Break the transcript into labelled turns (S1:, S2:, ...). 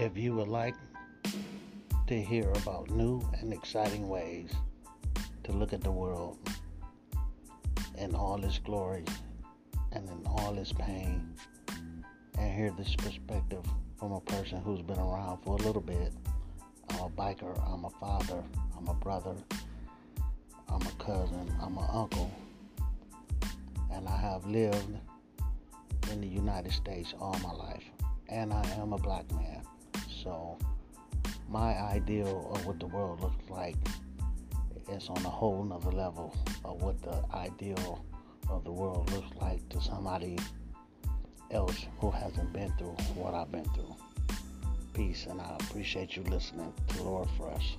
S1: If you would like to hear about new and exciting ways to look at the world in all its glory and in all its pain, and hear this perspective from a person who's been around for a little bit, I'm a biker, I'm a father, I'm a brother, I'm a cousin, I'm an uncle, and I have lived in the United States all my life, and I am a black man. So, my ideal of what the world looks like is on a whole nother level of what the ideal of the world looks like to somebody else who hasn't been through what I've been through. Peace, and I appreciate you listening to Lord Fresh.